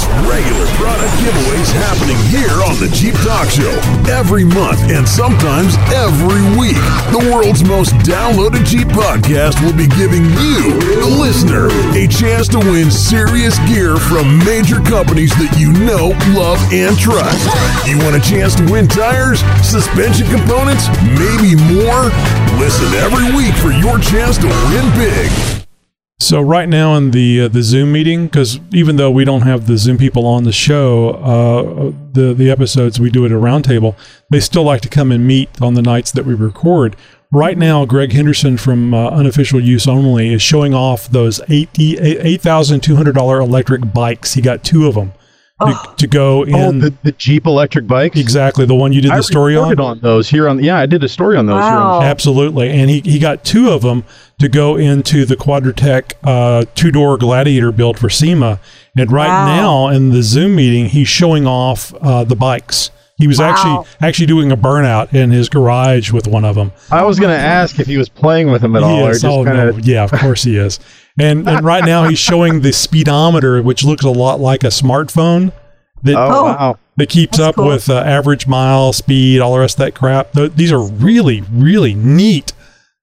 regular product giveaways happening here on the Jeep Talk Show every month and sometimes every week. The world's most downloaded Jeep podcast will be giving you, the listener, a chance to win serious gear from major companies that you know, love, and trust. You want a chance to win tires, suspension components, maybe more? Listen every week for your chance to win big. So right now in the uh, the Zoom meeting, because even though we don't have the Zoom people on the show, uh, the the episodes we do at a roundtable, they still like to come and meet on the nights that we record. Right now, Greg Henderson from uh, Unofficial Use Only is showing off those eight thousand two hundred dollar electric bikes. He got two of them to, to go in. Oh, the, the Jeep electric bikes. exactly the one you did I the story on. on those here on. Yeah, I did a story on those. here on- Absolutely. And he, he got two of them to go into the Quadratec uh, two door Gladiator build for SEMA. And right Wow. now in the Zoom meeting, he's showing off uh, the bikes. He was Wow. actually actually doing a burnout in his garage with one of them. I was going to ask if he was playing with them at all, He or is. just Oh, kind no. of. Yeah, of course he is. And and right now he's showing the speedometer, which looks a lot like a smartphone that Oh, Oh. wow! that keeps That's up cool. with uh, average mile speed, all the rest of that crap. Th- these are really, really neat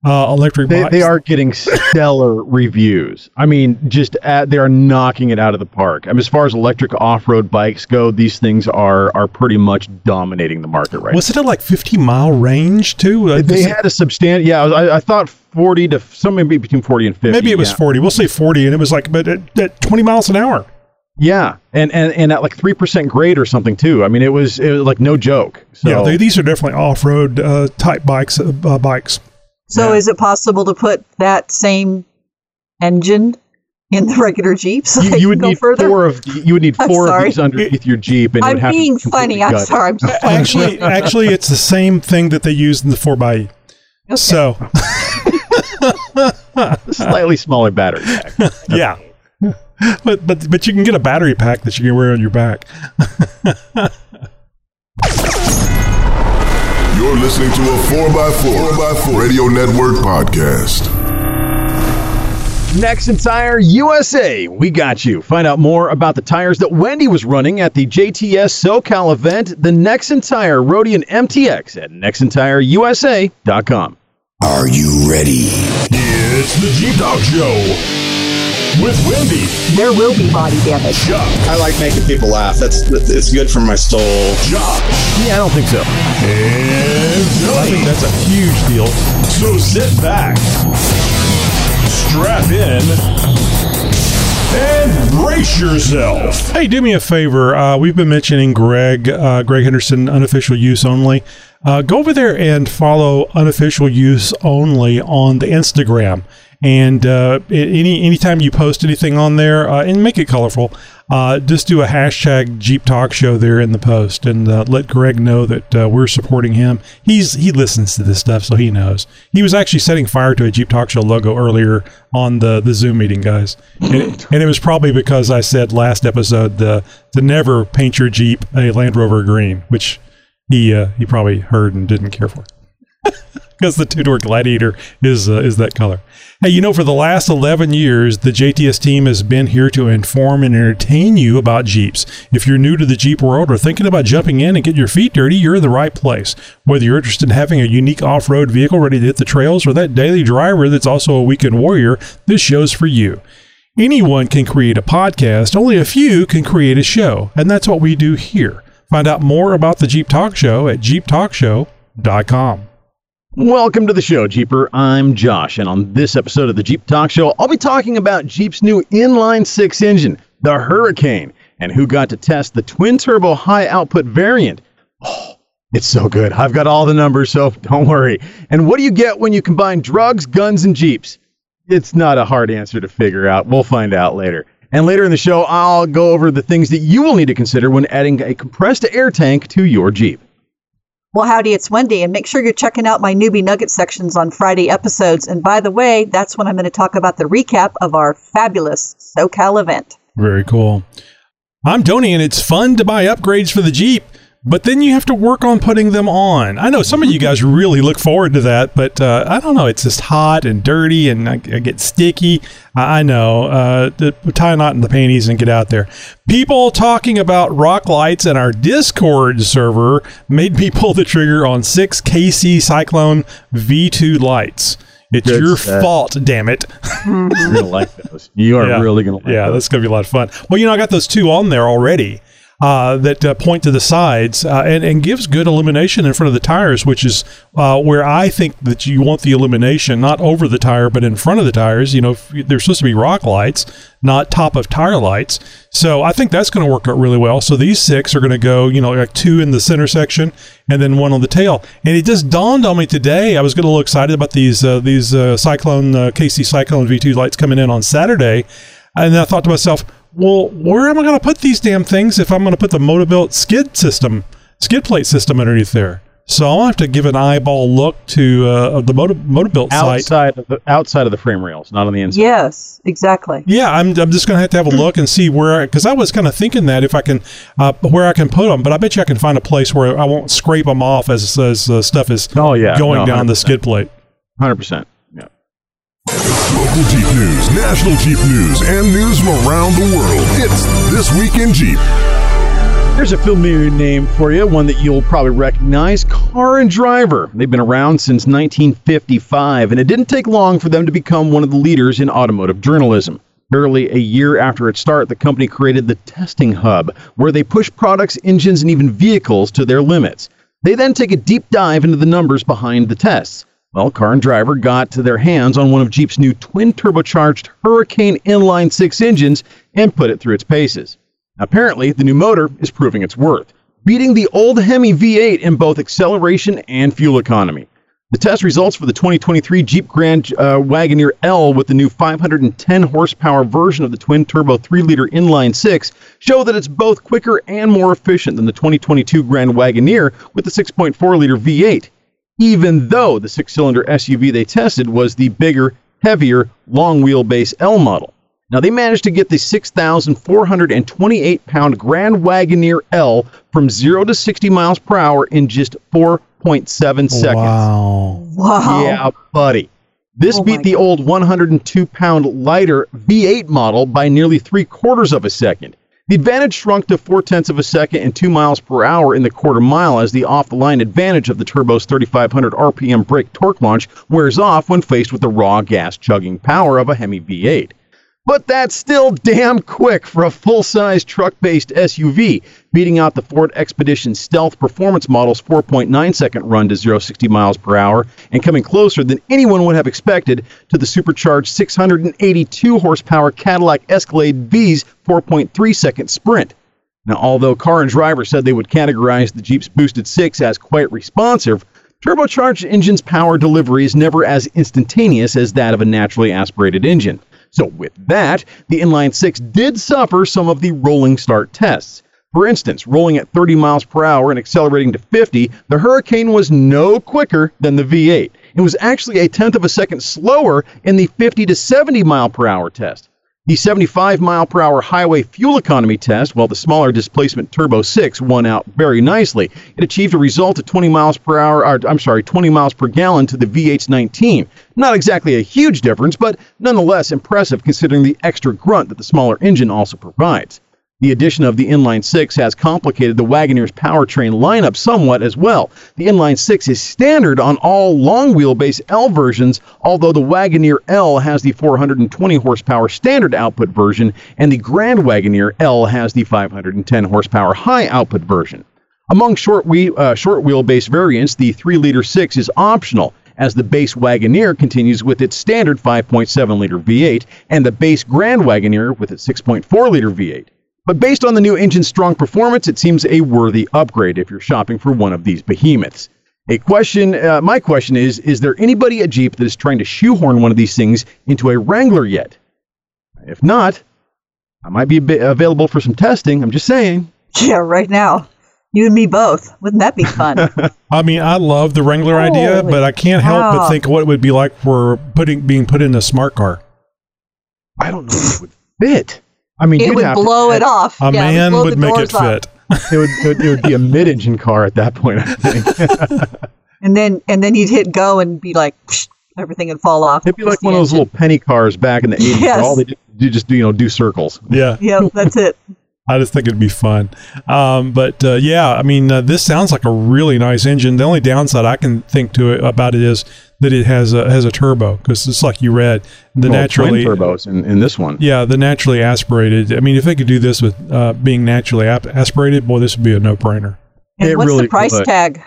uh, electric They, bikes. they are getting stellar reviews. I mean, just at, they are knocking it out of the park. I mean, as far as electric off-road bikes go, these things are are pretty much dominating the market right Was it at like 50 mile range too? Uh. They had a substantial. Yeah, I, I, I thought forty to somewhere between forty and fifty. maybe it was yeah. 40. We'll say 40, and it was like, but at, at 20 miles an hour. Yeah, and and and at like three percent grade or something too. I mean, it was it was like no joke. So yeah, they, these are definitely off road uh, type bikes. Uh, bikes. So Yeah. is it possible to put that same engine in the regular Jeep so you, you would need further? four of you would need four of these underneath your Jeep, and I'm have being to funny. I'm gutted. sorry. I'm just Actually, actually, it's the same thing that they use in the 4xe. So, slightly smaller battery pack. yeah. But, but but you can get a battery pack that you can wear on your back. You're listening to a 4x4, 4x4 Radio Network podcast. Nexen Tire USA, we got you. Find out more about the tires that Wendy was running at the JTS SoCal event, the Nexen Tire Roadian MTX at nexentireusa.com. Are you ready? It's the Jeep Talk Show with Wendy, there will be body damage. Chuck, I like making people laugh. That's it's good for my soul. Josh, Yeah, I don't think so. and I think that's a huge deal. So sit back, strap in, and brace yourself. Hey, do me a favor. Uh, we've been mentioning Greg, uh, Greg Henderson, unofficial use only. Uh, go over there and follow unofficial use only on the Instagram. And uh, any anytime you post anything on there, uh, and make it colorful, uh, just do a hashtag Jeep Talk Show there in the post, and uh, let Greg know that uh, we're supporting him. He's he listens to this stuff, so he knows. He was actually setting fire to a Jeep Talk Show logo earlier on the the Zoom meeting, guys, and it, and it was probably because I said last episode uh, to never paint your Jeep a Land Rover green, which he uh, he probably heard and didn't care for because the two door Gladiator is uh, is that color. Hey, you know, for the last 11 years, the JTS team has been here to inform and entertain you about Jeeps. If you're new to the Jeep world or thinking about jumping in and getting your feet dirty, you're in the right place. Whether you're interested in having a unique off road vehicle ready to hit the trails or that daily driver that's also a weekend warrior, this show's for you. Anyone can create a podcast, only a few can create a show, and that's what we do here. Find out more about the Jeep Talk Show at jeeptalkshow.com. Welcome to the show, Jeeper. I'm Josh, and on this episode of the Jeep Talk Show, I'll be talking about Jeep's new inline six engine, the Hurricane, and who got to test the twin turbo high output variant. Oh, it's so good. I've got all the numbers, so don't worry. And what do you get when you combine drugs, guns, and Jeeps? It's not a hard answer to figure out. We'll find out later. And later in the show, I'll go over the things that you will need to consider when adding a compressed air tank to your Jeep. Well, howdy, it's Wendy, and make sure you're checking out my newbie nugget sections on Friday episodes. And by the way, that's when I'm going to talk about the recap of our fabulous SoCal event. Very cool. I'm Tony, and it's fun to buy upgrades for the Jeep. But then you have to work on putting them on. I know some of you guys really look forward to that, but uh, I don't know. It's just hot and dirty, and I, I get sticky. I, I know. Uh, the, tie a knot in the panties and get out there. People talking about rock lights in our Discord server made me pull the trigger on six KC Cyclone V2 lights. It's Good your stuff. fault, damn it. You're gonna like those. You are Yeah. really gonna like yeah, those. that's gonna be a lot of fun. Well, you know, I got those two on there already uh, that uh, point to the sides uh, and and gives good illumination in front of the tires, which is uh, where I think that you want the illumination not over the tire but in front of the tires. You know, they're supposed to be rock lights, not top of tire lights. So I think that's going to work out really well. So these six are going to go, you know, like two in the center section and then one on the tail. And it just dawned on me today. I was getting a little excited about these uh, these uh, Cyclone KC Cyclone V2 lights coming in on Saturday, and then I thought to myself, well, where am I going to put these damn things if I'm going to put the Motobilt skid system, skid plate system underneath there? So I'll have to give an eyeball look to uh, the Moto, Motobilt site. outside of the outside of the frame rails, not on the inside. Yes, exactly. Yeah, I'm, I'm just going to have to have a look and see where, because I was kind of thinking that if I can, uh, where I can put them, but I bet you I can find a place where I won't scrape them off as, as uh, stuff is Oh yeah, going no, down the 100%. skid plate. Hundred percent. Yeah. Local Jeep news, national Jeep news, and news from around the world. It's This Week in Jeep. Here's a familiar name for you, one that you'll probably recognize Car and Driver. They've been around since 1955, and it didn't take long for them to become one of the leaders in automotive journalism. Barely a year after its start, the company created the Testing Hub, where they push products, engines, and even vehicles to their limits. They then take a deep dive into the numbers behind the tests. Well, Car and Driver got to their hands on one of Jeep's new twin turbocharged Hurricane inline six engines and put it through its paces. Apparently, the new motor is proving its worth, beating the old Hemi V8 in both acceleration and fuel economy. The test results for the 2023 Jeep Grand uh, Wagoneer L with the new 510 horsepower version of the twin turbo 3 liter inline 6 show that it's both quicker and more efficient than the 2022 Grand Wagoneer with the 6.4 liter V8, even though the six cylinder SUV they tested was the bigger, heavier, long wheelbase L model. Now, they managed to get the 6,428 pound Grand Wagoneer L from 0 to 60 miles per hour in just 4.7 seconds. Wow. Wow. Yeah, buddy. This Oh beat my the old 102 pound lighter V8 model by nearly three quarters of a second. The advantage shrunk to four tenths of a second and two miles per hour in the quarter mile as the off the line advantage of the turbo's 3,500 RPM brake torque launch wears off when faced with the raw gas chugging power of a Hemi V8. But that's still damn quick for a full size truck based SUV, beating out the Ford Expedition Stealth Performance model's 4.9 second run to 0 60 miles per hour, and coming closer than anyone would have expected to the supercharged 682 horsepower Cadillac Escalade V's 4.3 second sprint. Now, although Car and Driver said they would categorize the Jeep's Boosted 6 as quite responsive, turbocharged engine's power delivery is never as instantaneous as that of a naturally aspirated engine. So, with that, the inline 6 did suffer some of the rolling start tests. For instance, rolling at 30 miles per hour and accelerating to 50, the Hurricane was no quicker than the V8. It was actually a tenth of a second slower in the 50 to 70 mile per hour test. The 75 mile per hour highway fuel economy test, while the smaller displacement Turbo 6 won out very nicely. It achieved a result of 20 miles per hour, or, I'm sorry, 20 miles per gallon to the V8's 19. Not exactly a huge difference, but nonetheless impressive considering the extra grunt that the smaller engine also provides. The addition of the inline 6 has complicated the Wagoneer's powertrain lineup somewhat as well. The inline 6 is standard on all long wheelbase L versions, although the Wagoneer L has the 420 horsepower standard output version, and the Grand Wagoneer L has the 510 horsepower high output version. Among short, wheel, uh, short wheelbase variants, the 3 liter 6 is optional, as the base Wagoneer continues with its standard 5.7 liter V8 and the base Grand Wagoneer with its 6.4 liter V8. But based on the new engine's strong performance, it seems a worthy upgrade if you're shopping for one of these behemoths. A question, uh, my question is, is there anybody at Jeep that is trying to shoehorn one of these things into a Wrangler yet? If not, I might be a bit available for some testing. I'm just saying. Yeah, right now. You and me both. Wouldn't that be fun? I mean, I love the Wrangler idea, but I can't help but think what it would be like for putting being put in a smart car. I don't know if it would fit. I mean, it you'd would have to blow add- it off. A Yeah, man blow would make it off. fit. it would, it would it would be a mid-engine car at that point. I think And then and then you'd hit go and be like, psh, everything would fall off. it'd be like the one of those little penny cars back in the eighties. Yes. All they do, do just do you know do circles. Yeah. Yep, that's it. I just think it'd be fun. Um, but uh, yeah, I mean, uh, this sounds like a really nice engine. The only downside I can think to it about it is that it has a has a turbo because it's like you read the Well, naturally twin turbos in, in this one. yeah the naturally aspirated. I mean, if they could do this with uh, being naturally ap- aspirated, boy, this would be a no brainer. And It what's really the price would. tag?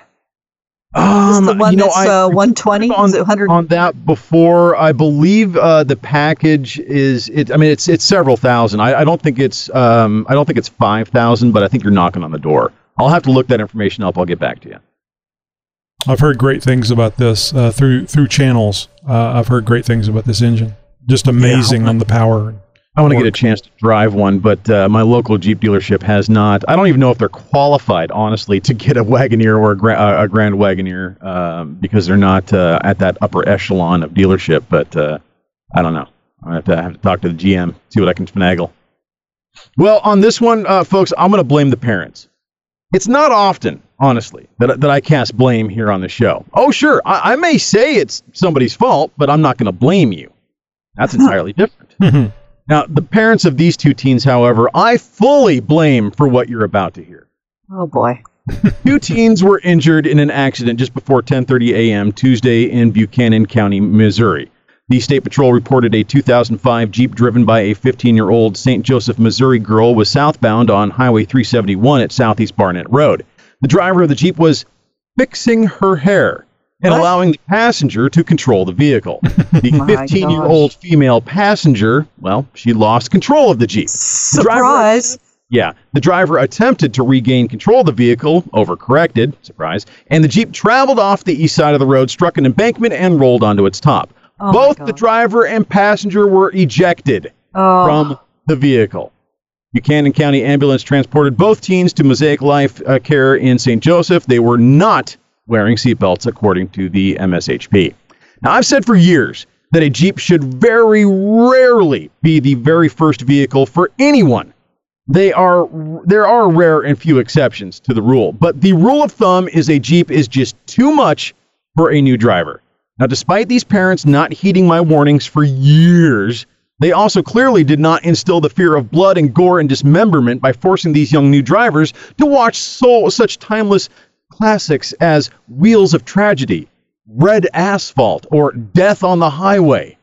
Is Um, the one you know, that's I- uh, 120? on, Is it 100? on that before. I believe uh, the package is. It, I mean, it's it's several thousand. I, I don't think it's. Um, I don't think it's five thousand, but I think you're knocking on the door. I'll have to look that information up. I'll get back to you. I've heard great things about this uh, through through channels. Uh, I've heard great things about this engine. Just amazing on the power. I want to get a chance to drive one, but uh, my local Jeep dealership has not. I don't even know if they're qualified, honestly, to get a Wagoneer or a, gra- uh, a Grand Wagoneer um, because they're not uh, at that upper echelon of dealership. But uh, I don't know. I have to I have to talk to the GM, see what I can finagle. Well, on this one, uh, folks, I'm going to blame the parents. It's not often, honestly, that, that I cast blame here on the show. Oh, sure, I, I may say it's somebody's fault, but I'm not going to blame you. That's entirely different. Now, the parents of these two teens, however, I fully blame for what you're about to hear. oh boy. Two teens were injured in an accident just before 10:30 a.m. Tuesday in Buchanan County, Missouri. The State Patrol reported a 2005 Jeep driven by a 15-year-old St. Joseph, Missouri girl was southbound on Highway 371 at Southeast Barnett Road. The driver of the Jeep was fixing her hair and What? allowing the passenger to control the vehicle. The 15-year-old female passenger, well, she lost control of the Jeep. Surprise. Yeah, the driver attempted to regain control of the vehicle, overcorrected, surprise, and the Jeep traveled off the east side of the road, struck an embankment, and rolled onto its top. Oh Both the driver and passenger were ejected Oh. from the vehicle. Buchanan County Ambulance transported both teens to Mosaic Life uh, Care in St. Joseph. They were not wearing seatbelts, according to the MSHP. Now, I've said for years that a Jeep should very rarely be the very first vehicle for anyone. They are there are rare and few exceptions to the rule, but the rule of thumb is a Jeep is just too much for a new driver. Now, despite these parents not heeding my warnings for years, they also clearly did not instill the fear of blood and gore and dismemberment by forcing these young new drivers to watch so, such timeless classics as Wheels of Tragedy, Red Asphalt, or Death on the Highway.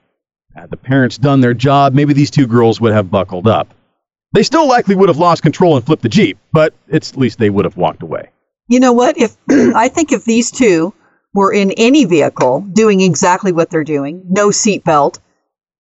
Had the parents done their job, maybe these two girls would have buckled up. They still likely would have lost control and flipped the Jeep, but at least they would have walked away. You know what? If I think if these two were in any vehicle doing exactly what they're doing, no seatbelt,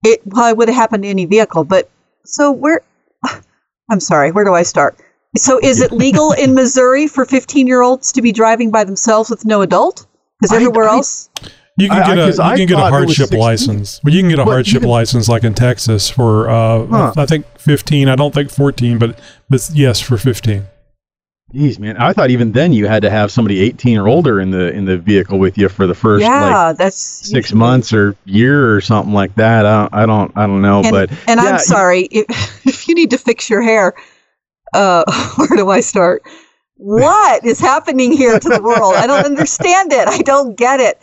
it probably would have happened to any vehicle. But so where, I'm sorry, where do I start? So is it legal in Missouri for 15 year olds to be driving by themselves with no adult? Because everywhere I, I, else. You can get a you can get a hardship license, but you can get a hardship license like in Texas for uh, huh. I think 15. I don't think 14, but but yes, for 15. Geez, man, I thought even then you had to have somebody 18 or older in the in the vehicle with you for the first yeah, like, that's six usually. months or year or something like that. I don't I don't, I don't know, and, but and yeah, I'm sorry if, if you need to fix your hair, uh, where do I start? What is happening here to the world? I don't understand it. I don't get it.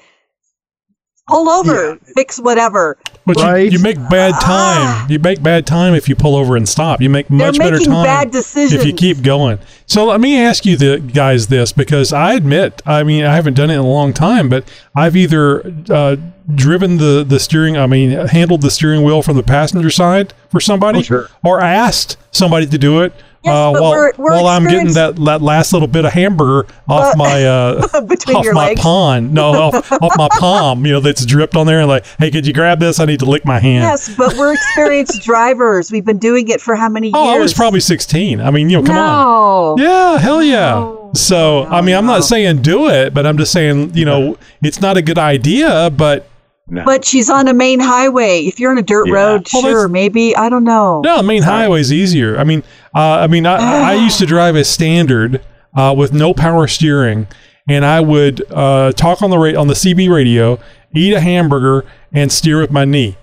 Pull over, fix whatever. But Right? you, you make bad time. You make bad time if you pull over and stop. You make Ah. Much better time bad decisions. if you keep going. So let me ask you, the guys, this because I admit, I mean, I haven't done it in a long time, but I've either uh, driven the the steering, I mean, handled the steering wheel from the passenger side for somebody, Oh, sure. or asked somebody to do it. Yes, uh, while we're- we're while I'm getting that, that last little bit of hamburger off But- my uh, Between off your my legs. pawn, no, off, off my palm, you know, that's dripped on there, and like, hey, could you grab this? I need to lick my hand. Yes, but we're experienced drivers. We've been doing it for how many Oh, years? I was probably 16. I mean, you know, come on. no. Yeah, hell yeah. No. So, I mean, I'm not saying do it, but I'm just saying, you know, it's not a good idea, but But she's on a main highway. If you're on a dirt Yeah. road, Well, sure, maybe. I don't know. no, the main highway's easier. I mean, uh, I mean, I, I used to drive a standard uh, with no power steering, and I would uh, talk on the ra- on the CB radio, eat a hamburger, and steer with my knee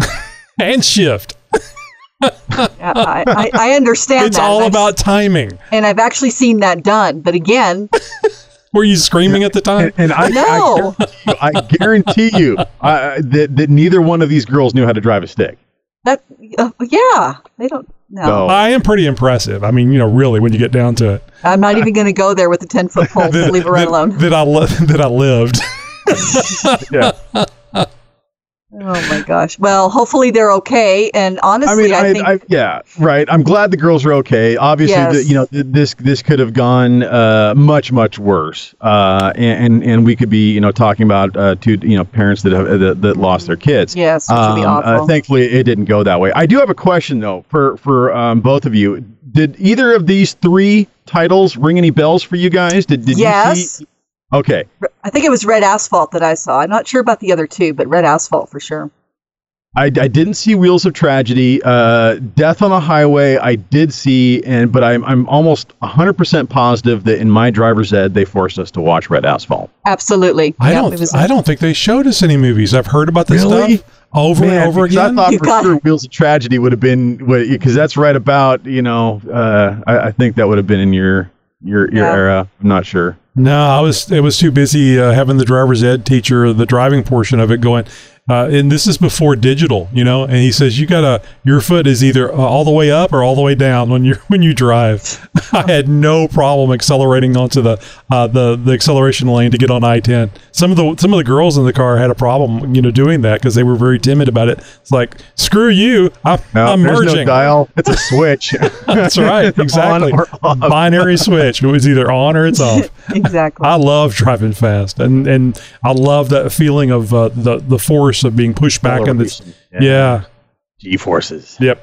and shift. Yeah, I, I, I understand It's that. all I've- about timing. and I've actually seen that done. But again, Were you screaming at the time? And, and I, No. I guarantee you, I guarantee you uh, that, that neither one of these girls knew how to drive a stick. that uh, yeah, they don't. No, So- I am pretty impressive. I mean, you know, really, when you get down to it, I'm not even going to go there with the ten foot pole. that, leave it right that- alone. that I li- that I lived. Yeah. Oh my gosh. Well, hopefully they're okay. And I honestly, mean, I, I, think I, yeah, right. I'm glad the girls are okay. Obviously, Yes. the, you know, th- this this could have gone uh, much much worse, uh, and, and we could be you know talking about uh, two you know parents that have that, that lost their kids. yes, which would be Um, uh, thankfully, it didn't go that way. I do have a question though for for um, both of you. Did either of these three titles ring any bells for you guys? Did did you see? Okay, I think it was Red Asphalt that I saw. I'm not sure about the other two, but Red Asphalt for sure. I, I didn't see Wheels of Tragedy. Uh, Death on the Highway, I did see, and but I'm I'm almost 100% positive that in my driver's ed they forced us to watch Red Asphalt. Absolutely. I Yep, don't. was- I don't think they showed us any movies. I've heard about this Really? stuff over Man, and over again. I thought You for got- sure Wheels of Tragedy would have been because that's right about you know uh, I, I think that would have been in your your your Yeah. era. I'm not sure. No, I was. It was too busy uh, having the driver's ed teacher, the driving portion of it, going. Uh, and this is before digital, you know. And he says you gotta your foot is either uh, all the way up or all the way down when you when you drive. I had no problem accelerating onto the uh, the the acceleration lane to get on I-10. Some of the some of the girls in the car had a problem, you know, doing that because they were very timid about it. It's like screw you, I'm, No, I'm there's merging. no dial. It's a switch. That's right, exactly. Binary switch. It was either on or it's off. exactly. I love driving fast, and and I love that feeling of uh, the the force of being pushed back in the Acceleration. yeah. G forces. Yep.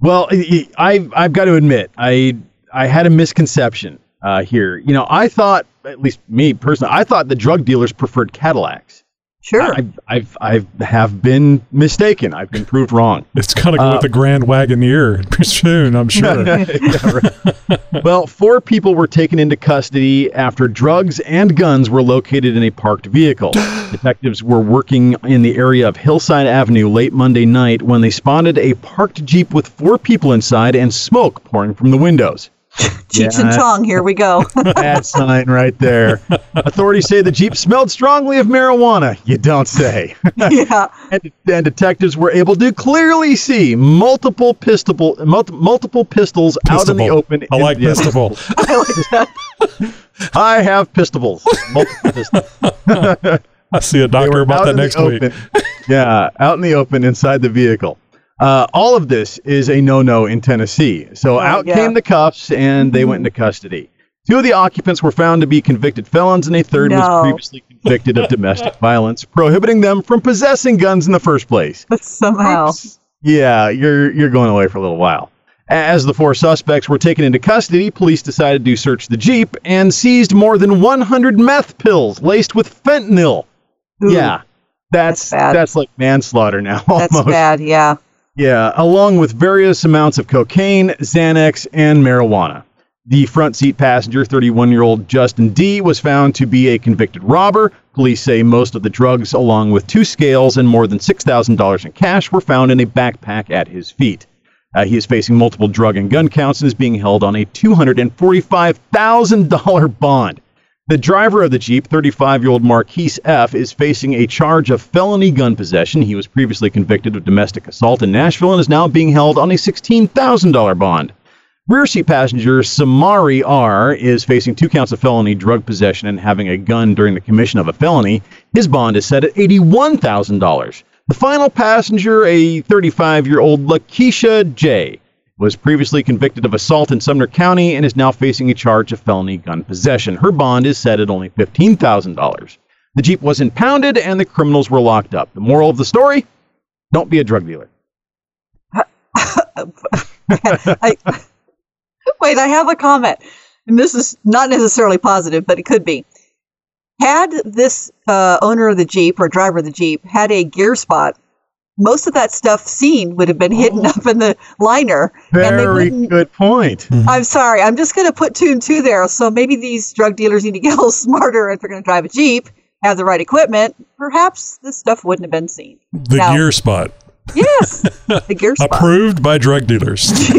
Well, I, I I've got to admit, I I had a misconception uh, here. You know, I thought, at least me personally, I thought the drug dealers preferred Cadillacs. Sure. I've I've I've have been mistaken. I've been proved wrong. It's gonna go Uh, with the Grand Wagoneer soon, I'm sure. Yeah, right. well, four people were taken into custody after drugs and guns were located in a parked vehicle. Detectives were working in the area of Hillside Avenue late Monday night when they spotted a parked Jeep with four people inside and smoke pouring from the windows. Cheech and yeah. Chong, here we go. Bad sign right there. Authorities say the Jeep smelled strongly of marijuana. You don't say. yeah. and, and detectives were able to clearly see multiple pistol, multi, multiple pistols out in the open. I like Yeah, pistol. I like that. I have pistols. Multiple pistols. I see a doctor about that next week. yeah, out in the open inside the vehicle. Uh, all of this is a no-no in Tennessee. So Right, out yeah. came the cuffs, and they went into custody. Two of the occupants were found to be convicted felons, and a third No. was previously convicted of domestic violence, prohibiting them from possessing guns in the first place. But somehow. Yeah, you're you're going away for a little while. As the four suspects were taken into custody, police decided to search the Jeep and seized more than 100 meth pills laced with fentanyl. Ooh, Yeah. That's That's that's like manslaughter now That's almost. bad. Yeah. Yeah, along with various amounts of cocaine, Xanax, and marijuana. The front seat passenger, 31 year old Justin D., was found to be a convicted robber. Police say most of the drugs, along with two scales and more than $6,000 in cash, were found in a backpack at his feet. Uh, he is facing multiple drug and gun counts and is being held on a $245,000 bond. The driver of the Jeep, 35 year old Marquise F., is facing a charge of felony gun possession. He was previously convicted of domestic assault in Nashville and is now being held on a $16,000 bond. Rear seat passenger Samari R. is facing two counts of felony drug possession and having a gun during the commission of a felony. His bond is set at $81,000. The final passenger, a 35 year old Lakeisha J., was previously convicted of assault in Sumner County and is now facing a charge of felony gun possession. Her bond is set at only $15,000. The Jeep was impounded and the criminals were locked up. The moral of the story? Don't be a drug dealer. I, wait, I have a comment. And this is not necessarily positive, but it could be. Had this uh, owner of the Jeep or driver of the Jeep had a gear spot, most of that stuff seen would have been hidden up in the liner. Very wouldn't- good point. I'm sorry. I'm just going to put two and two there. So maybe these drug dealers need to get a little smarter if they're going to drive a Jeep, have the right equipment. Perhaps this stuff wouldn't have been seen. The Now- gear spot. Yes, the gear spot. Approved by drug dealers.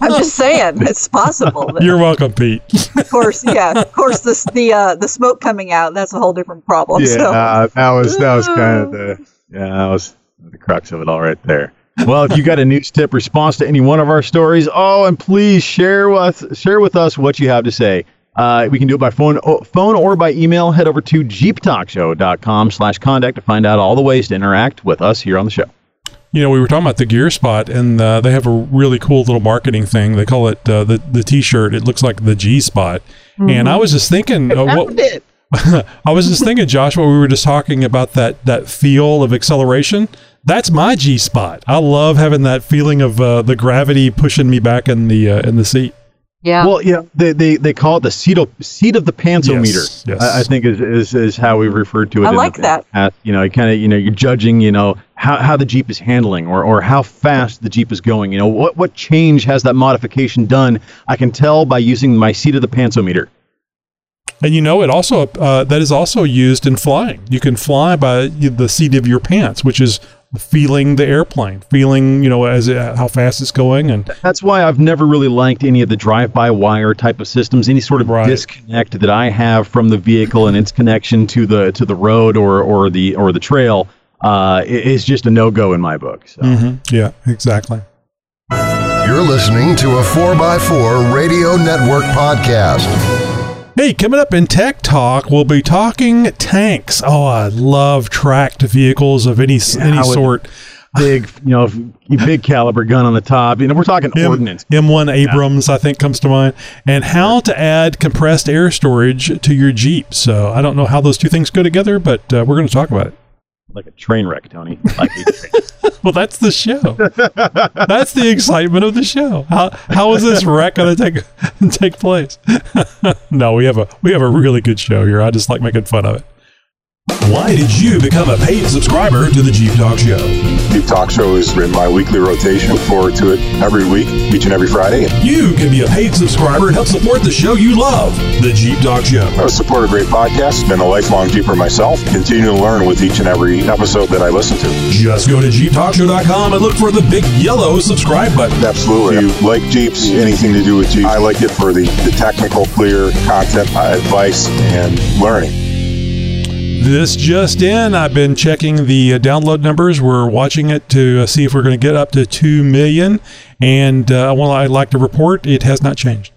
I'm just saying it's possible. that- You're welcome, Pete. of course, yeah. Of course, this the uh, the smoke coming out. That's a whole different problem. Yeah, So that was that was kind of the yeah that was the crux of it all right there. Well, if you got a news tip response to any one of our stories, oh, and please share with share with us what you have to say. Uh, we can do it by phone, phone or by email. Head over to jeeptalkshow.com slash contact to find out all the ways to interact with us here on the show. You know, we were talking about the Gear Spot, and uh, they have a really cool little marketing thing. They call it uh, the the T-shirt. It looks like the G Spot, and I was just thinking, uh, what, I was just thinking, Josh, what we were just talking about that that feel of acceleration. That's my G spot. I love having that feeling of uh, the gravity pushing me back in the uh, in the seat. yeah, Well, yeah, they, they, they call it the seat of, seat of the pantsometer. Yes, yes. I, I think is, is is how we referred to it. I in the- like that. past. you know, kind of you know you're judging you know how, how the Jeep is handling or, or how fast the Jeep is going. You know what what change has that modification done? I can tell by using my seat of the pantsometer. And you know, it also uh, that is also used in flying. You can fly by the seat of your pants, which is feeling the airplane, feeling you know as it, how fast it's going, and That's why I've never really liked any of the drive-by-wire type of systems. Any sort of Right. disconnect that I have from the vehicle and its connection to the to the road or or the or the trail uh, is just a no-go in my book. So. yeah, exactly. You're listening to a 4x4 Radio Network podcast. Hey, coming up in Tech Talk, we'll be talking tanks. Oh, I love tracked vehicles of any any sort. big, you know, big caliber gun on the top. You know, we're talking M- ordnance. M1 Abrams, I think, comes to mind, and how to add compressed air storage to your Jeep. So I don't know how those two things go together, but uh, we're going to talk about it. Like a train wreck, Tony. Like. Well, that's the show. that's the excitement of the show. How how is this wreck going to take take place? no, we have a we have a really good show here. I just like making fun of it. Why did you become a paid subscriber to the Jeep Talk Show? Jeep Talk Show is in my weekly rotation. Look forward to it every week, each and every Friday. You can be a paid subscriber and help support the show you love, the Jeep Talk Show. I support a great podcast. Been a lifelong Jeeper myself. Continue to learn with each and every episode that I listen to. Just go to JeepTalkShow.com and look for the big yellow subscribe button. Absolutely. If you like Jeeps, anything to do with Jeeps, I like it for the, the technical, clear content, advice, and learning. This just in, I've been checking the uh, download numbers. We're watching it to uh, see if we're going to get up to 2 million. And uh, well, I'd like to report it has not changed.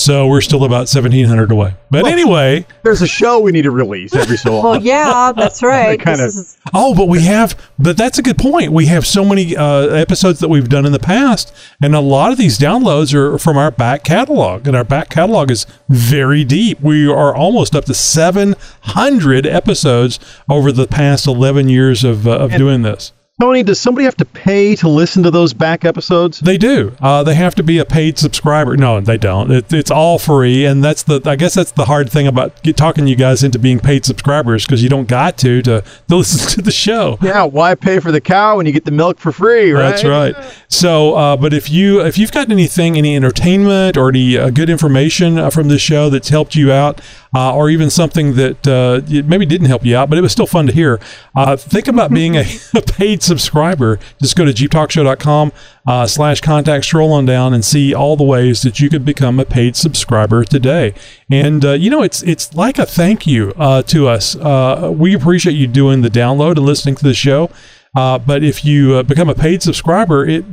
So we're still about 1,700 away. But anyway, There's a show we need to release every so well, yeah, that's right. Kinda- is- oh, but we have, but that's a good point. We have so many uh, episodes that we've done in the past. And a lot of these downloads are from our back catalog. And our back catalog is very deep. We are almost up to 700 episodes over the past 11 years of, uh, of doing this. Tony, does somebody have to pay to listen to those back episodes? They do. Uh, they have to be a paid subscriber. No, they don't. It, it's all free, and that's the. I guess that's the hard thing about get, talking you guys into being paid subscribers because you don't got to, to to listen to the show. Yeah, why pay for the cow when you get the milk for free, right? That's right. So, uh, but if you if you've got anything, any entertainment or any uh, good information uh, from this show that's helped you out, uh, or even something that uh, maybe didn't help you out, but it was still fun to hear, uh, think about being a, a paid subscriber. Just go to jeeptalkshow.com uh, slash contact, scroll on down, and see all the ways that you could become a paid subscriber today. And uh, you know, it's it's like a thank you uh, to us. Uh, we appreciate you doing the download and listening to the show. Uh, but if you uh, become a paid subscriber, it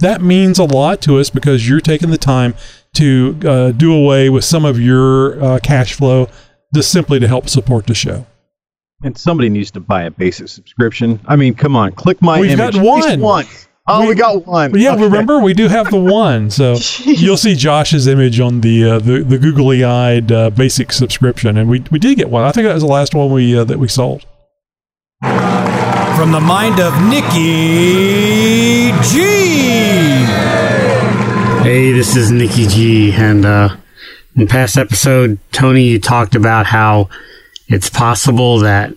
that means a lot to us because you're taking the time to uh, do away with some of your uh, cash flow just simply to help support the show. And somebody needs to buy a basic subscription. I mean, come on, click my We've image. got At least one. once. Oh, we, We- got one. Yeah, Okay. remember we do have the one, so you'll see Josh's image on the uh, the, the googly eyed uh, basic subscription, and we we did get one. I think that was the last one we uh, that we sold. From the mind of Nikki G. Hey, this is Nikki G, and uh, in past episode, Tony, you talked about how it's possible that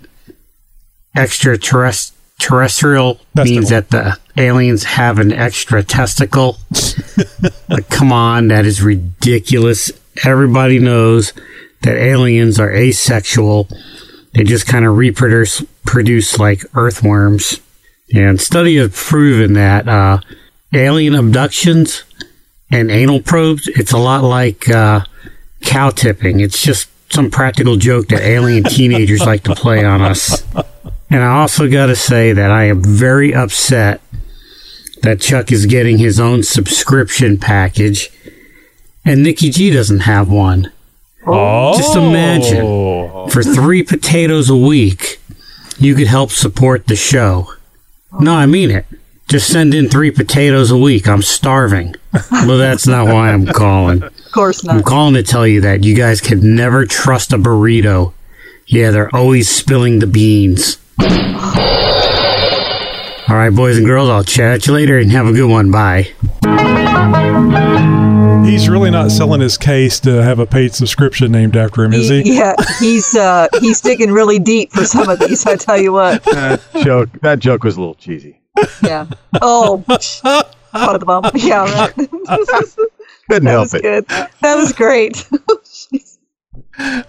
extraterrestrial means that the aliens have an extra testicle. like, come on, that is ridiculous. Everybody knows that aliens are asexual. They just kind of reproduce produce like earthworms. And study has proven that uh, alien abductions and anal probes, it's a lot like uh, cow tipping. It's just some practical joke that alien teenagers like to play on us. And I also got to say that I am very upset that Chuck is getting his own subscription package and Nikki G doesn't have one. Oh, Just imagine oh. for three potatoes a week, you could help support the show. No, I mean it. Just send in three potatoes a week. I'm starving. Well, that's not why I'm calling. Of course I'm calling to tell you that you guys can never trust a burrito. Yeah, they're always spilling the beans. All right, boys and girls, I'll chat at you later and have a good one. Bye. He's really not selling his case to have a paid subscription named after him, is he? Yeah, he's uh, he's digging really deep for some of these. I tell you what. That joke, that joke was a little cheesy. Yeah. Oh, part of the bump. Yeah. Right. Couldn't that help was it. good. That was great.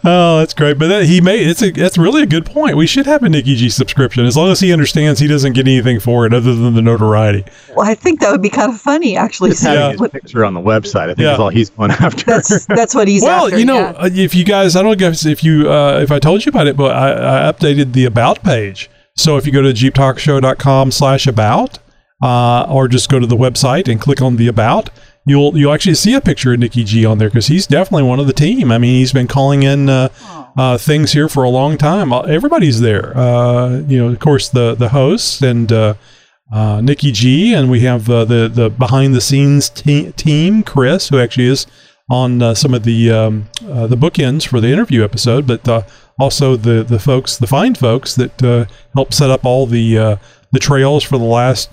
Oh, that's great. But that, he made it's a that's really a good point. We should have a Nikki G subscription as long as he understands he doesn't get anything for it other than the notoriety. Well, I think that would be kind of funny, actually. Just having Yeah. his picture on the website, I think Yeah. is all he's going after. That's that's what he's saying. well, after. you know, yeah. uh, if you guys, I don't know if you uh, if I told you about it, but I, I updated the about page. So if you go to jeeptalkshow.com slash about, uh, or just go to the website and click on the about, you'll you'll actually see a picture of Nikki G on there because he's definitely one of the team. I mean, he's been calling in uh, uh, things here for a long time. Uh, Everybody's there. Uh, you know, of course, the the hosts and. Uh, uh, Nikki G, and we have uh, the the behind the scenes te- team, Chris, who actually is on uh, some of the um, uh, the bookends for the interview episode, but uh, also the the folks, the fine folks that uh, help set up all the uh, the trails for the last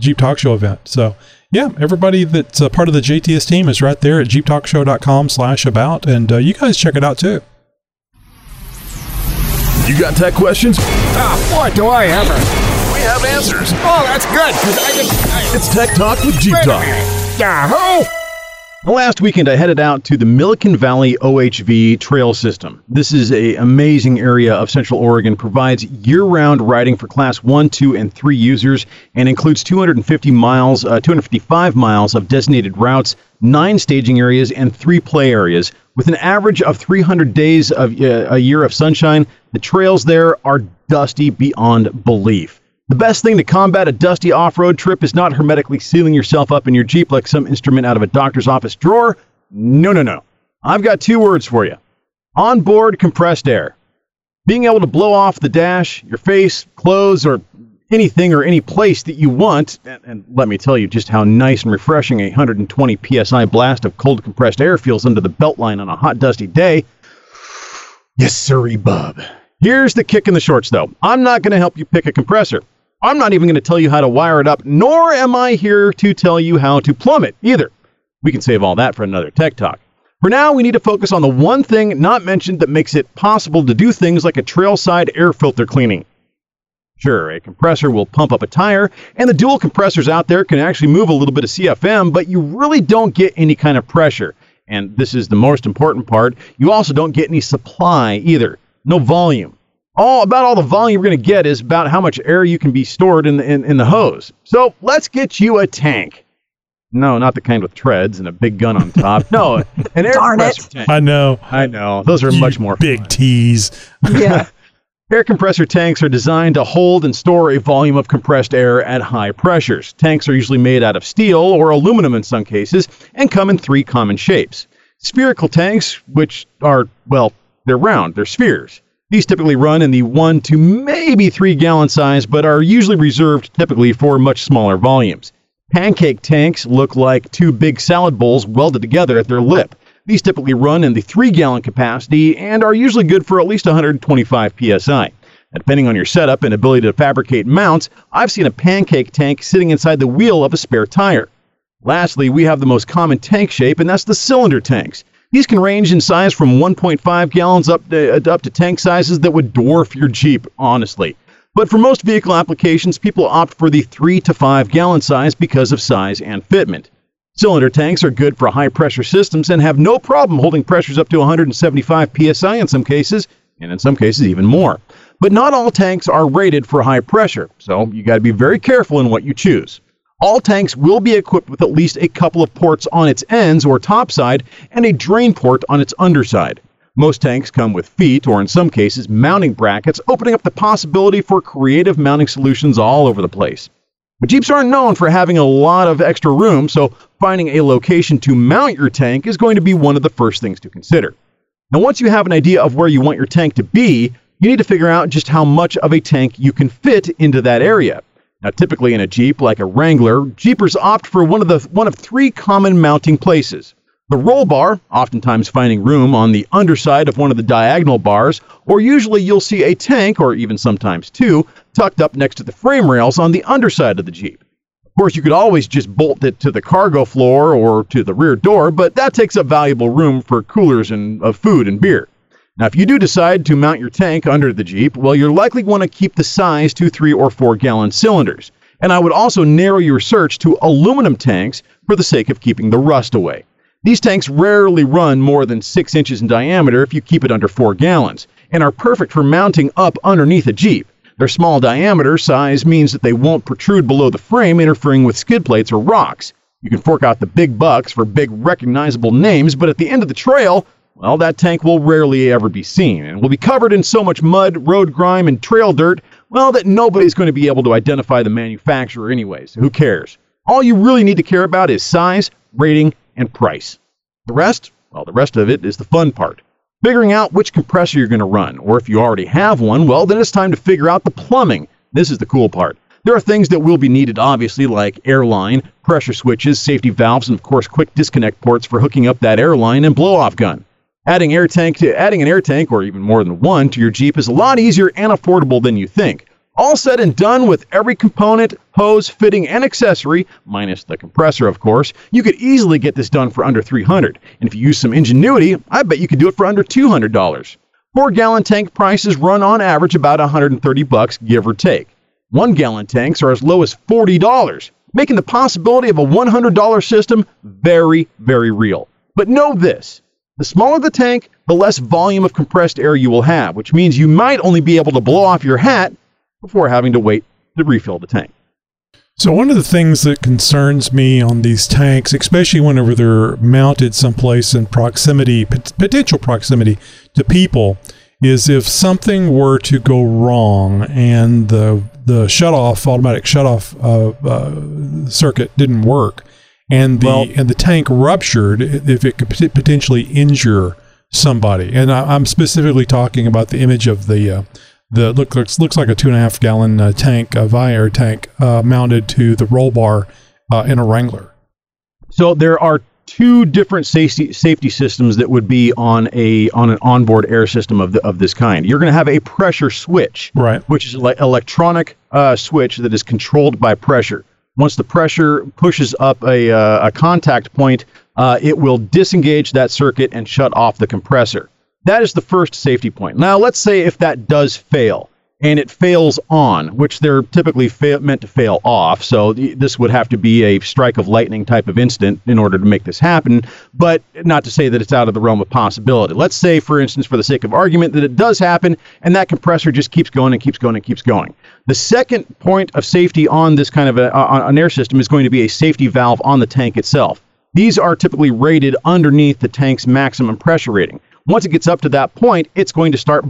Jeep Talk Show event. So yeah, everybody that's a part of the JTS team is right there at jeeptalkshow.com slash about, and uh, you guys check it out too. You got tech questions? Ah, boy, do I ever. We have answers. Oh, that's good, because I just... I, It's Tech Talk with Jeep Talk. minute. Yahoo! Last weekend, I headed out to the Millican Valley OHV Trail System. This is a amazing area of Central Oregon, provides year-round riding for Class 1, 2, and 3 users, and includes 250 miles, uh, 255 miles of designated routes, nine staging areas, and three play areas. With an average of 300 days of uh, a year of sunshine, the trails there are dusty beyond belief. The best thing to combat a dusty off road trip is not hermetically sealing yourself up in your Jeep like some instrument out of a doctor's office drawer. No, no, no. I've got two words for you onboard compressed air. Being able to blow off the dash, your face, clothes, or anything or any place that you want, and, and let me tell you just how nice and refreshing a 120 psi blast of cold compressed air feels under the belt line on a hot, dusty day. Yes, sirree, bub. Here's the kick in the shorts, though. I'm not going to help you pick a compressor. I'm not even going to tell you how to wire it up, nor am I here to tell you how to plumb it either. We can save all that for another tech talk. For now, we need to focus on the one thing not mentioned that makes it possible to do things like a trailside air filter cleaning. Sure, a compressor will pump up a tire, and the dual compressors out there can actually move a little bit of CFM, but you really don't get any kind of pressure. And this is the most important part you also don't get any supply either. No volume. All about all the volume you're going to get is about how much air you can be stored in the, in, in the hose. So let's get you a tank. No, not the kind with treads and a big gun on top. No, an air Darn it. compressor tank. I know. I know. Those are You much more big fun. tease. Yeah. Air compressor tanks are designed to hold and store a volume of compressed air at high pressures. Tanks are usually made out of steel or aluminum in some cases and come in three common shapes. Spherical tanks, which are, well, they're round, they're spheres. These typically run in the 1 to maybe 3 gallon size, but are usually reserved typically for much smaller volumes. Pancake tanks look like two big salad bowls welded together at their lip. These typically run in the 3 gallon capacity and are usually good for at least 125 psi. Depending on your setup and ability to fabricate mounts, I've seen a pancake tank sitting inside the wheel of a spare tire. Lastly, we have the most common tank shape, and that's the cylinder tanks. These can range in size from 1.5 gallons up to, uh, up to tank sizes that would dwarf your Jeep, honestly. But for most vehicle applications, people opt for the 3 to 5 gallon size because of size and fitment. Cylinder tanks are good for high pressure systems and have no problem holding pressures up to 175 psi in some cases, and in some cases even more. But not all tanks are rated for high pressure, so you got to be very careful in what you choose. All tanks will be equipped with at least a couple of ports on its ends or topside and a drain port on its underside. Most tanks come with feet, or in some cases, mounting brackets, opening up the possibility for creative mounting solutions all over the place. But Jeeps aren't known for having a lot of extra room, so finding a location to mount your tank is going to be one of the first things to consider. Now, once you have an idea of where you want your tank to be, you need to figure out just how much of a tank you can fit into that area. Now, typically in a Jeep like a Wrangler, Jeepers opt for one of the one of three common mounting places. The roll bar, oftentimes finding room on the underside of one of the diagonal bars, or usually you'll see a tank, or even sometimes two, tucked up next to the frame rails on the underside of the Jeep. Of course, you could always just bolt it to the cargo floor or to the rear door, but that takes up valuable room for coolers and of food and beer. Now, if you do decide to mount your tank under the Jeep, well, you're likely want to keep the size to three or four gallon cylinders. And I would also narrow your search to aluminum tanks for the sake of keeping the rust away. These tanks rarely run more than six inches in diameter if you keep it under four gallons, and are perfect for mounting up underneath a Jeep. Their small diameter size means that they won't protrude below the frame, interfering with skid plates or rocks. You can fork out the big bucks for big recognizable names, but at the end of the trail, well, that tank will rarely ever be seen and will be covered in so much mud, road grime, and trail dirt, well, that nobody's going to be able to identify the manufacturer anyways. Who cares? All you really need to care about is size, rating, and price. The rest, well, the rest of it is the fun part. Figuring out which compressor you're going to run, or if you already have one, well, then it's time to figure out the plumbing. This is the cool part. There are things that will be needed, obviously, like airline, pressure switches, safety valves, and of course, quick disconnect ports for hooking up that airline and blow-off gun. Adding air tank to adding an air tank or even more than one to your Jeep is a lot easier and affordable than you think. All said and done with every component, hose, fitting, and accessory, minus the compressor, of course, you could easily get this done for under 300. And if you use some ingenuity, I bet you could do it for under $200. Four gallon tank prices run on average about 130 bucks, give or take. One gallon tanks are as low as $40, making the possibility of a $100 system very, very real. But know this the smaller the tank, the less volume of compressed air you will have, which means you might only be able to blow off your hat before having to wait to refill the tank. So one of the things that concerns me on these tanks, especially whenever they're mounted someplace in proximity, potential proximity to people, is if something were to go wrong and the the shutoff automatic shutoff uh, uh, circuit didn't work, and the well, and the tank ruptured if it could potentially injure somebody. And I, am specifically talking about the image of the uh, the look looks looks like a two and a half gallon uh, tank, a Viair tank, uh, mounted to the roll bar uh, in a Wrangler. So there are two different safety safety systems that would be on a on an onboard air system of the, of this kind. You're going to have a pressure switch, right, which is an electronic uh, switch that is controlled by pressure. Once the pressure pushes up a, uh, a contact point, uh, it will disengage that circuit and shut off the compressor. That is the first safety point. Now, let's say if that does fail and it fails on, which they're typically fa- meant to fail off. So th- this would have to be a strike of lightning type of instant in order to make this happen, but not to say that it's out of the realm of possibility. Let's say, for instance, for the sake of argument, that it does happen and that compressor just keeps going and keeps going and keeps going. The second point of safety on this kind of a, an air system is going to be a safety valve on the tank itself. These are typically rated underneath the tank's maximum pressure rating. Once it gets up to that point, it's going to start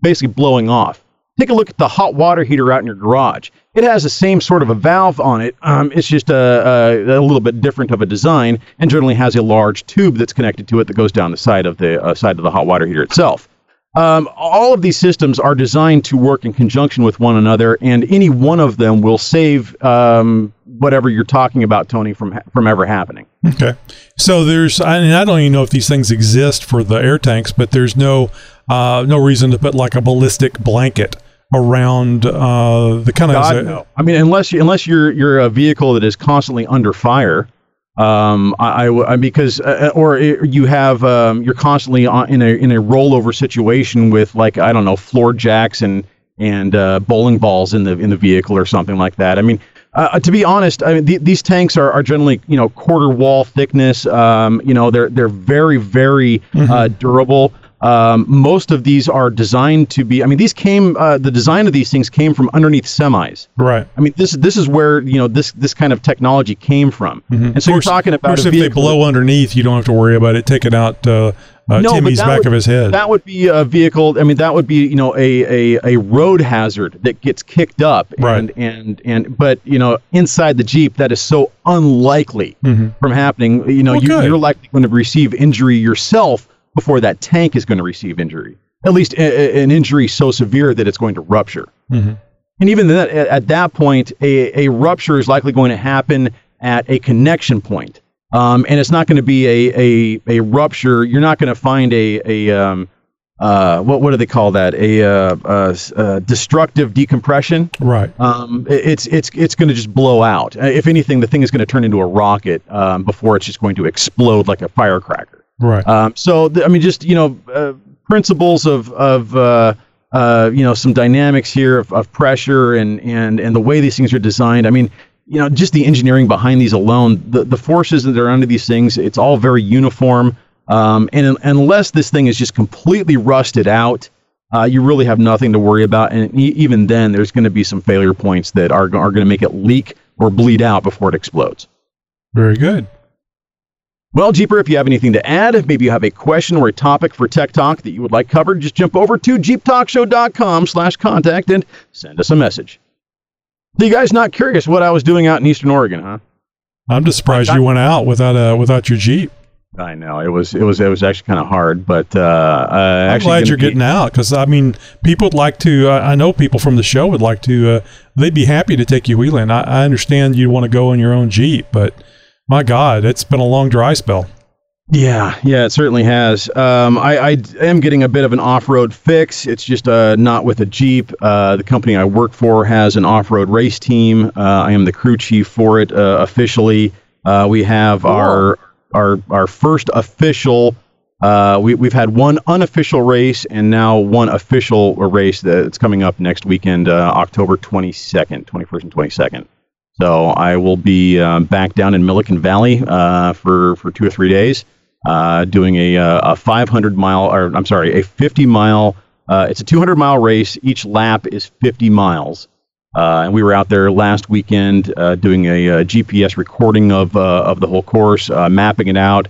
basically blowing off. Take a look at the hot water heater out in your garage. It has the same sort of a valve on it. Um, it's just a, a, a, little bit different of a design, and generally has a large tube that's connected to it that goes down the side of the uh, side of the hot water heater itself. Um, all of these systems are designed to work in conjunction with one another, and any one of them will save um, whatever you're talking about, Tony, from from ever happening. Okay, so there's, I, mean, I don't even know if these things exist for the air tanks, but there's no uh, no reason to put like a ballistic blanket around uh, the kind of. God, no. I mean, unless you, unless you're you're a vehicle that is constantly under fire, um, I, I, I because uh, uh or you have um, you're constantly on, in a in a rollover situation with like I don't know floor jacks and and uh, bowling balls in the in the vehicle or something like that. I mean, uh, uh to be honest, I mean th- these tanks are, are generally you know quarter wall thickness. Um, you know they're they're very very mm-hmm. uh, durable. Um, most of these are designed to be. I mean, these came. Uh, the design of these things came from underneath semis. Right. I mean, this this is where you know this this kind of technology came from. And so you're talking Of about course, a if they blow underneath, you don't have to worry about it taking out uh, uh, No, Timmy's back would- of his head. That would be a vehicle. I mean, that would be you know a a, a road hazard that gets kicked up. Right. And and and but you know inside the Jeep that is so unlikely from happening. You know Well, you, good. you're likely going to receive injury yourself before that tank is going to receive injury. At least a, a- an injury so severe that it's going to rupture. And even that, at at that point, a, a rupture is likely going to happen at a connection point. Um, and it's not going to be a, a, a rupture. You're not going to find a, a um, uh, what, what do they call that? A uh, destructive decompression. right. Um, it- it's it's it's going to just blow out. Uh, If anything, the thing is going to turn into a rocket um, before it's just going to explode like a firecracker. Right. Um, so th- I mean, just you know, uh, principles of of uh, uh, you know some dynamics here of, of pressure and and and the way these things are designed. I mean, you know, just the engineering behind these alone, the the forces that are under these things, it's all very uniform. Um, and un- unless this thing is just completely rusted out, uh, you really have nothing to worry about. And e- even then, there's going to be some failure points that are are going to make it leak or bleed out before it explodes. Very good. Well, Jeeper, if you have anything to add, maybe you have a question or a topic for Tech Talk that you would like covered, just jump over to jeeptalkshow.com slash contact and send us a message. So you guys not curious what I was doing out in Eastern Oregon, huh? I'm just surprised you went out without uh, without your Jeep. I know it was it was it was actually kind of hard, but uh, uh, I'm actually glad you're be- getting out because I mean, people would like to. Uh, I know people from the show would like to. Uh, they'd be happy to take you wheeling. I, I understand you want to go in your own Jeep, but my God, it's been a long dry spell. Yeah, yeah, it certainly has. Um, I, I am getting a bit of an off-road fix. It's just uh, not with a Jeep. Uh, the company I work for has an off-road race team. Uh, I am the crew chief for it uh, officially. Uh, we have our our our first official. Uh, we we've had one unofficial race and now one official race that's coming up next weekend, uh, October 22nd, 21st and 22nd. So I will be um, back down in Millican Valley uh, for for two or three days, uh, doing a, uh, a 500 mile, or I'm sorry, a 50 mile. Uh, it's a 200 mile race. Each lap is 50 miles, uh, and we were out there last weekend doing a, uh GPS recording of of the whole course, mapping it out,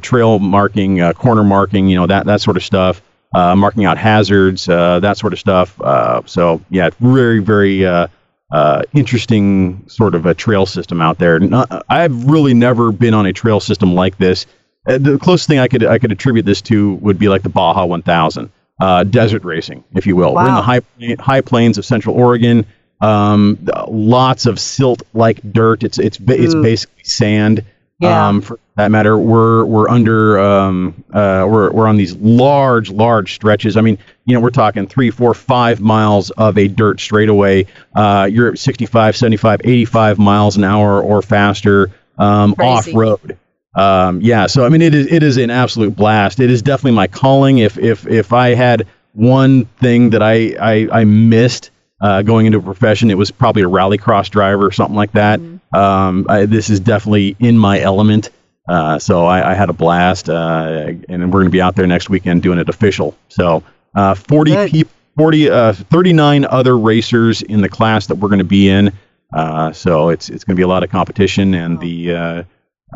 trail marking, corner marking, you know that that sort of stuff. Marking out hazards, that sort of stuff. So yeah, very, very uh, interesting sort of a trail system out there. Not, I've really never been on a trail system like this. Uh, the closest thing I could I could attribute this to would be like the Baja 1000, uh, desert racing, if you will. We're in the high high plains of Central Oregon. Um, lots of silt-like dirt. It's it's it's Ooh. basically sand. Yeah. Um, for that matter, we're we're under um, uh, we're we're on these large large stretches. I mean, you know, we're talking three, four, five miles of a dirt straightaway. Uh, you're at 65, 75, 85 miles an hour or faster um, off road. Um, yeah, so I mean, it is it is an absolute blast. It is definitely my calling. If if if I had one thing that I I, I missed uh, going into a profession, it was probably a rallycross driver or something like that. Um, I, this is definitely in my element. Uh, so I, I had a blast, uh, and we're going to be out there next weekend doing it official. So uh, 40 Good. people, 40, uh, 39 other racers in the class that we're going to be in. Uh, so it's it's going to be a lot of competition, and the uh,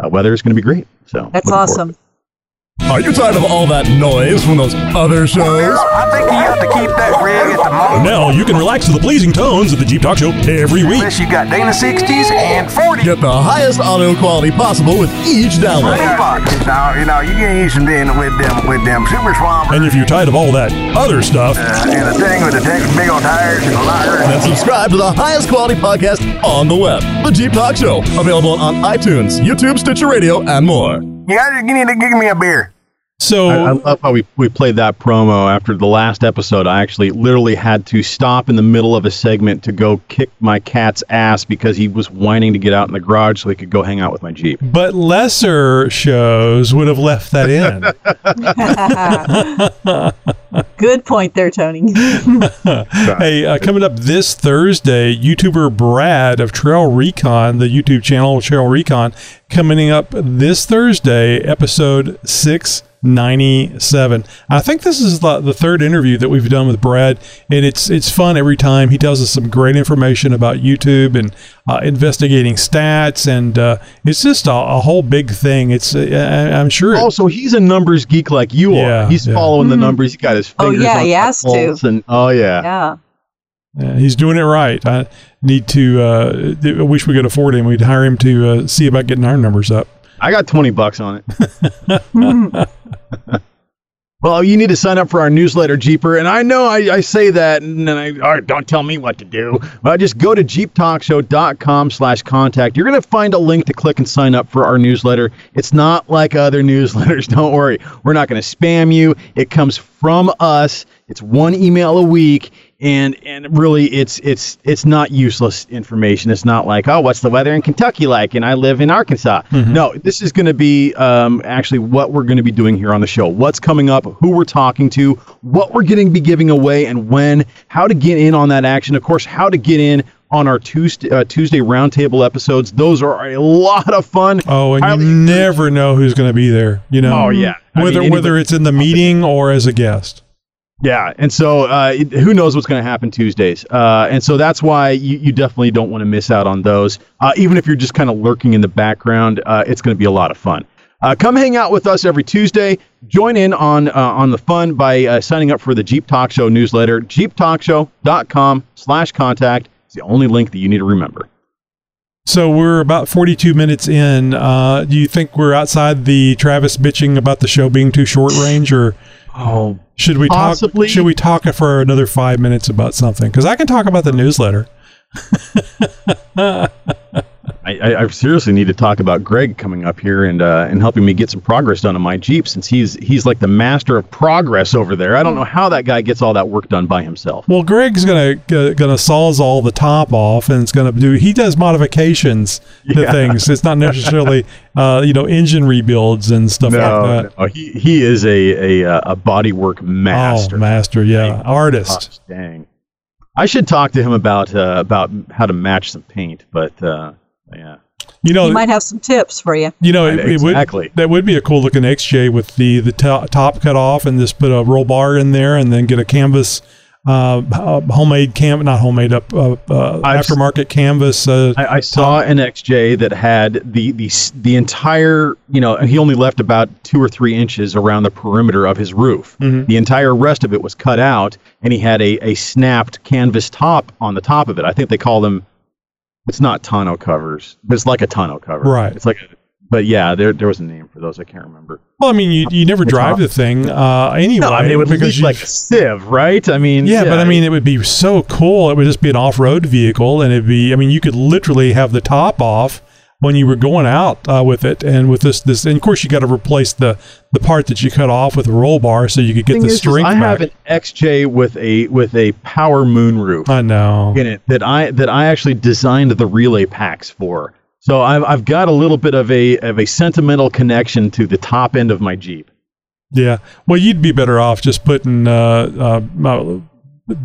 uh, weather is going to be great. So That's forward awesome. Are you tired of all that noise from those other shows? I think you have to keep that rig at the moment. Now you can relax to the pleasing tones of the Jeep Talk Show every week. Unless you got Dana 60s and 40s. Get the highest audio quality possible with each download. Now, you know, you can use Dana with them, with them Super Swamper And if you're tired of all that other stuff, uh, and the thing with the big old tires and the lighter. And subscribe to the highest quality podcast on the web. The Jeep Talk Show. Available on iTunes, YouTube, Stitcher Radio, and more. You guys need to give me a beer. So I, I love how we, we played that promo after the last episode. I actually literally had to stop in the middle of a segment to go kick my cat's ass because he was whining to get out in the garage so he could go hang out with my Jeep. but lesser shows would have left that in. Good point there, Tony. hey, uh, coming up this Thursday, YouTuber Brad of Trail Recon, the YouTube channel Trail Recon, coming up this Thursday, episode 97. I think this is the, the third interview that we've done with Brad, and it's it's fun every time. He tells us some great information about YouTube and uh, investigating stats, and uh, it's just a, a whole big thing. It's uh, I'm sure. Also, he's a numbers geek like you Yeah, are. He's yeah. following the numbers. He got his Oh, fingers yeah, on he the has to. pulse And, oh, yeah. Yeah. Yeah, he's doing it right. I need to. Uh, I wish we could afford him. We'd hire him to uh, see about getting our numbers up. I got 20 bucks on it. well, you need to sign up for our newsletter, Jeeper. And I know I, I say that, and then I, all right, don't tell me what to do. Well, just go to jeeptalkshow.com slash contact. You're going to find a link to click and sign up for our newsletter. It's not like other newsletters. Don't worry. We're not going to spam you. It comes from us. It's one email a week. And, and really, it's it's it's not useless information. It's not like, oh, what's the weather in Kentucky like? And I live in Arkansas. No, this is going to be um, actually what we're going to be doing here on the show. What's coming up? Who we're talking to? What we're going to be giving away, and when? How to get in on that action? Of course, how to get in on our Tuesday uh, Tuesday roundtable episodes. Those are a lot of fun. Oh, and Highly you never know who's going to be there. You know. Oh, yeah. I Whether mean, whether it's in the meeting or as a guest. Yeah, and so uh, who knows what's going to happen Tuesdays, uh, and so that's why you, you definitely don't want to miss out on those. Uh, even if you're just kind of lurking in the background, uh, it's going to be a lot of fun. Uh, come hang out with us every Tuesday. Join in on uh, on the fun by signing up for the Jeep Talk Show newsletter. JeepTalkShow.com/contact. It's the only link that you need to remember. So we're about 42 minutes in. Do you think we're outside the Travis bitching about the show being too short range, or oh, should we possibly. talk? Should we talk for another five minutes about something? Because I can talk about the newsletter. I, I, seriously need to talk about Greg coming up here and uh, and helping me get some progress done on my Jeep since he's he's like the master of progress over there. I don't know how that guy gets all that work done by himself. Well, Greg's gonna gonna sawzall the top off, and it's gonna do. He does modifications to Yeah. things. It's not necessarily, uh, you know, engine rebuilds and stuff like that. no, he he is a a, uh, a bodywork master. Oh, master, yeah, artist. Dang. I should talk to him about uh, about how to match some paint, but uh, yeah. You know, he might have some tips for you. You know, it, it Exactly. would that would be a cool looking XJ with the the to- top cut off and just put a roll bar in there and then get a canvas, uh, uh, homemade cam not homemade up uh, uh, aftermarket canvas. Uh, I, I saw an XJ that had the, the the entire you know he only left about two or three inches around the perimeter of his roof. Mhm. The entire rest of it was cut out, and he had a, a snapped canvas top on the top of it. I think they call them. It's not tonneau covers, but it's like a tonneau cover. Right. It's like, a, but yeah, there there was a name for those. I can't remember. well, I mean, you, you never drive the thing uh, anyway. No, I mean it would because like a sieve, right? I mean, yeah, but I mean, it would be so cool. It would just be an off-road vehicle, and it'd be. I mean, you could literally have the top off when you were going out uh, with it, and with this, this, and of course, you got to replace the the part that you cut off with a roll bar, so you could get the is strength I back. have an XJ with a with a power moonroof. I know. in it that I that I actually designed the relay packs for. So I've I've got a little bit of a of a sentimental connection to the top end of my Jeep. Yeah. Well, you'd be better off just putting uh, uh, uh,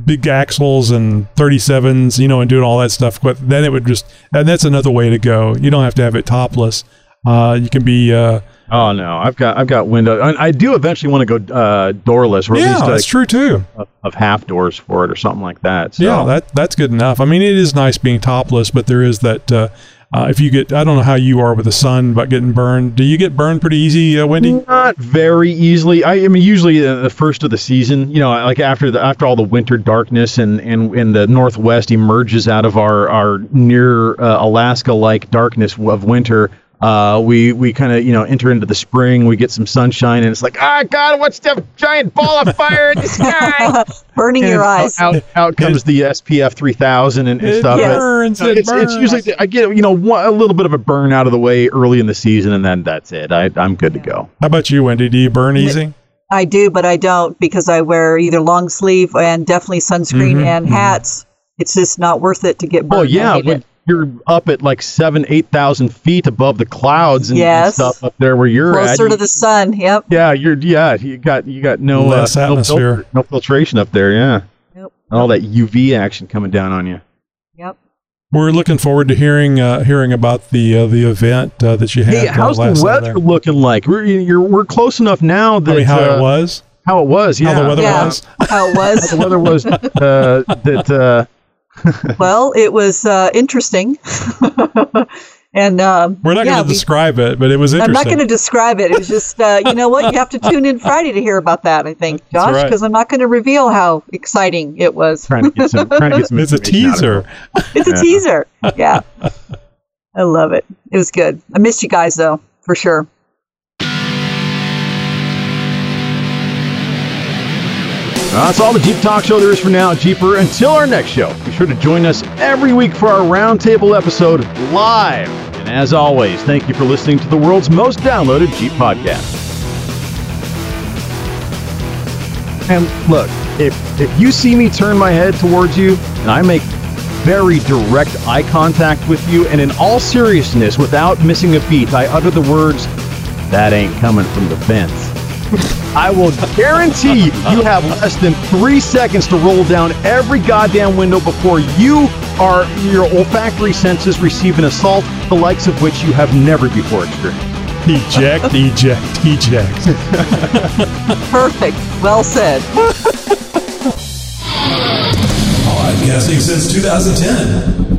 big axles and 37s, you know, and doing all that stuff. But then it would just, and that's another way to go. You don't have to have it topless. Uh, you can be, uh, Oh no, I've got I've got window. I, I do eventually want to go uh, doorless, or at yeah, least that's true too. of, of half doors for it, or something like that. So. Yeah, that that's good enough. I mean, it is nice being topless, but there is that. Uh, if you get, I don't know how you are with the sun, but getting burned. Do you get burned pretty easy, uh, Wendy? Not very easily. I, I mean, usually uh, the first of the season, you know, like after the after all the winter darkness and and, and the northwest emerges out of our our near uh, Alaska like darkness of winter. Uh, we we kind of you know enter into the spring. We get some sunshine, and it's like, ah, God, what's that giant ball of fire in the sky? Burning And your eyes. Out, out comes the SPF 3000 and, and It stuff. Burns, uh, it it's, it's usually I get you know one, a little bit of a burn out of the way early in the season, and then that's it. I, I'm good to go. How about you, Wendy? Do you burn easy? I do, but I don't because I wear either long sleeve and definitely sunscreen Mhm, and mhm. hats. It's just not worth it to get burned. Oh yeah, hate when it. You're up at like seven, eight thousand feet above the clouds and, and Yes. stuff up there where you're at. closer you- to the sun. Yep. yeah, you're yeah, you got you got no Less uh, no, atmosphere. filter- no filtration up there. Yeah, Yep. all that UV action coming down on you. Yep. We're looking forward to hearing uh, hearing about the uh, the event uh, that you had. Hey, how's uh, the weather Saturday. looking like? We're you're, we're close enough now that I mean, how uh, it was? How it was? Yeah. How the weather Yeah. was? How it was. the weather was uh, that. Well, it was uh, interesting. and um, We're not yeah, going to we- describe it, but it was I'm not going to describe it. It was just, uh, you know what? You have to tune in Friday to hear about that. I think, That's Josh, right. because I'm not going to reveal how exciting it was. trying to get some. Trying to get some. it's a information out teaser. It's a Yeah. teaser. Yeah, I love it. It was good. I missed you guys though, for sure. That's all the Jeep Talk Show there is for now, Jeeper. Until our next show, be sure to join us every week for our roundtable episode live. And as always, thank you for listening to the world's most downloaded Jeep podcast. And look, if if you see me turn my head towards you and I make very direct eye contact with you, and in all seriousness, without missing a beat, I utter the words, "That ain't coming from the fence." I will guarantee you, you have less than three seconds to roll down every goddamn window before you are your olfactory senses receive an assault the likes of which you have never before experienced. Eject, eject, eject. Perfect. Well said. Podcasting since 2010.